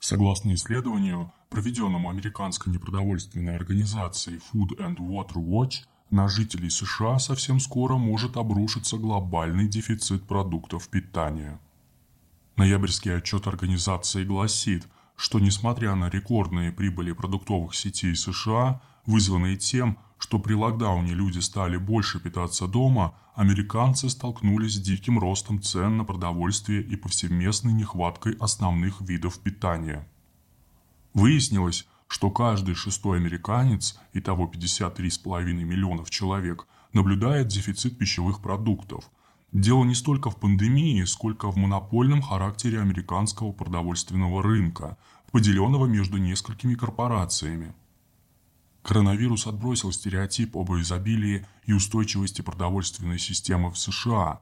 Согласно исследованию, проведенному американской непродовольственной организацией Food and Water Watch, на жителей США совсем скоро может обрушиться глобальный дефицит продуктов питания. Ноябрьский отчет организации гласит, что несмотря на рекордные прибыли продуктовых сетей США, вызванные тем, что при локдауне люди стали больше питаться дома, американцы столкнулись с диким ростом цен на продовольствие и повсеместной нехваткой основных видов питания. Выяснилось, что каждый шестой американец, и того 53,5 миллионов человек, наблюдает дефицит пищевых продуктов. Дело не столько в пандемии, сколько в монопольном характере американского продовольственного рынка, поделенного между несколькими корпорациями. Коронавирус отбросил стереотип об изобилии и устойчивости продовольственной системы в США.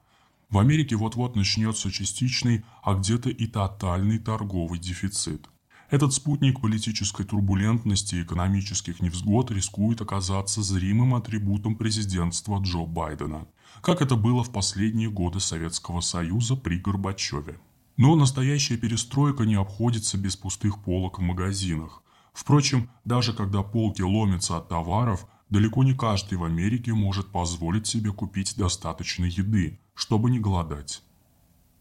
В Америке вот-вот начнется частичный, а где-то и тотальный торговый дефицит. Этот спутник политической турбулентности и экономических невзгод рискует оказаться зримым атрибутом президентства Джо Байдена, как это было в последние годы Советского Союза при Горбачеве. Но настоящая перестройка не обходится без пустых полок в магазинах. Впрочем, даже когда полки ломятся от товаров, далеко не каждый в Америке может позволить себе купить достаточно еды, чтобы не голодать.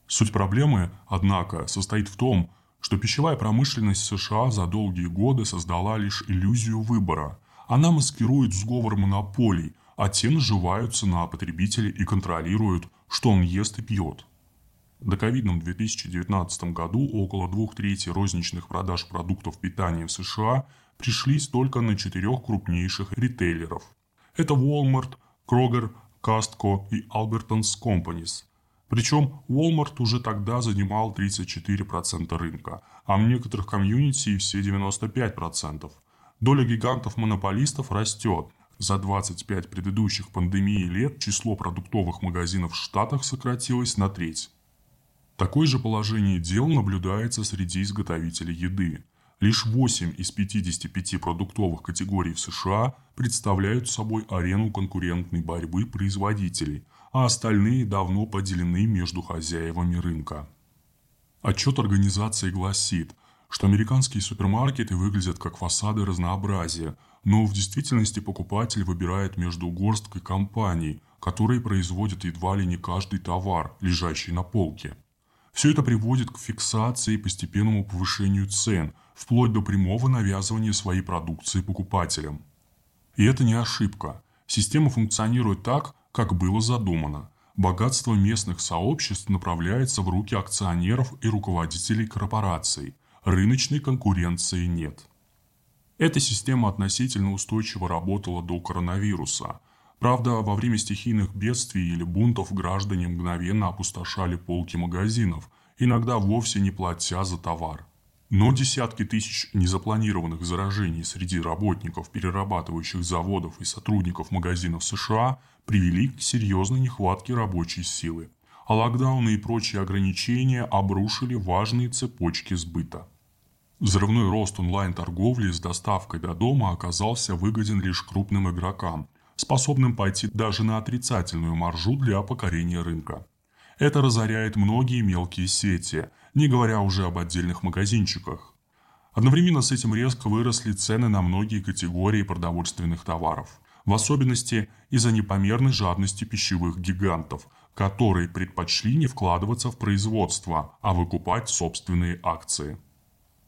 Суть проблемы, однако, состоит в том, что пищевая промышленность США за долгие годы создала лишь иллюзию выбора. Она маскирует сговор монополий, а те наживаются на потребителе и контролируют, что он ест и пьет. Доковидном 2019 году около двух трети розничных продаж продуктов питания в США пришлись только на четырех крупнейших ритейлеров. Это Walmart, Kroger, Costco и Albertsons Companies. Причем Walmart уже тогда занимал 34% рынка, а в некоторых комьюнити все 95%. Доля гигантов-монополистов растет. За 25 предыдущих пандемии лет число продуктовых магазинов в Штатах сократилось на треть. Такое же положение дел наблюдается среди изготовителей еды. Лишь 8 из 55 продуктовых категорий в США представляют собой арену конкурентной борьбы производителей, а остальные давно поделены между хозяевами рынка. Отчет организации гласит, что американские супермаркеты выглядят как фасады разнообразия, но в действительности покупатель выбирает между горсткой компаний, которые производят едва ли не каждый товар, лежащий на полке – все это приводит к фиксации и постепенному повышению цен, вплоть до прямого навязывания своей продукции покупателям. И это не ошибка. Система функционирует так, как было задумано. Богатство местных сообществ направляется в руки акционеров и руководителей корпораций. Рыночной конкуренции нет. Эта система относительно устойчиво работала до коронавируса, Правда, во время стихийных бедствий или бунтов граждане мгновенно опустошали полки магазинов, иногда вовсе не платя за товар. Но десятки тысяч незапланированных заражений среди работников перерабатывающих заводов и сотрудников магазинов США привели к серьезной нехватке рабочей силы, а локдауны и прочие ограничения обрушили важные цепочки сбыта. Взрывной рост онлайн-торговли с доставкой до дома оказался выгоден лишь крупным игрокам, способным пойти даже на отрицательную маржу для покорения рынка. Это разоряет многие мелкие сети, не говоря уже об отдельных магазинчиках. Одновременно с этим резко выросли цены на многие категории продовольственных товаров, в особенности из-за непомерной жадности пищевых гигантов, которые предпочли не вкладываться в производство, а выкупать собственные акции.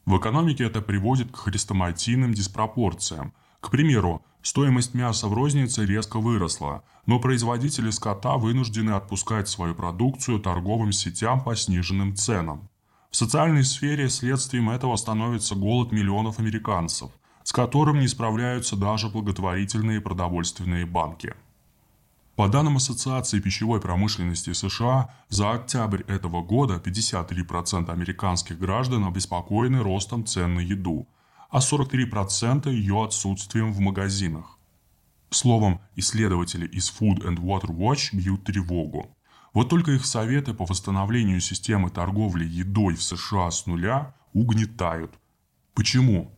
В экономике это приводит к хрестоматийным диспропорциям. К примеру, Стоимость мяса в рознице резко выросла, но производители скота вынуждены отпускать свою продукцию торговым сетям по сниженным ценам. В социальной сфере следствием этого становится голод миллионов американцев, с которым не справляются даже благотворительные продовольственные банки. По данным Ассоциации пищевой промышленности США, за октябрь этого года 53% американских граждан обеспокоены ростом цен на еду – а 43% ее отсутствием в магазинах. Словом, исследователи из Food and Water Watch бьют тревогу. Вот только их советы по восстановлению системы торговли едой в США с нуля угнетают. Почему?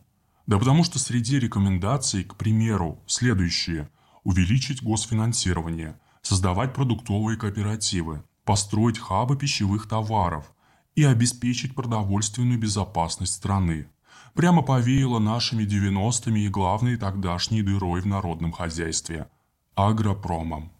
Да потому что среди рекомендаций, к примеру, следующие. Увеличить госфинансирование, создавать продуктовые кооперативы, построить хабы пищевых товаров. и обеспечить продовольственную безопасность страны. Прямо повеяло нашими 90-ми и главной тогдашней дырой в народном хозяйстве – агропромом.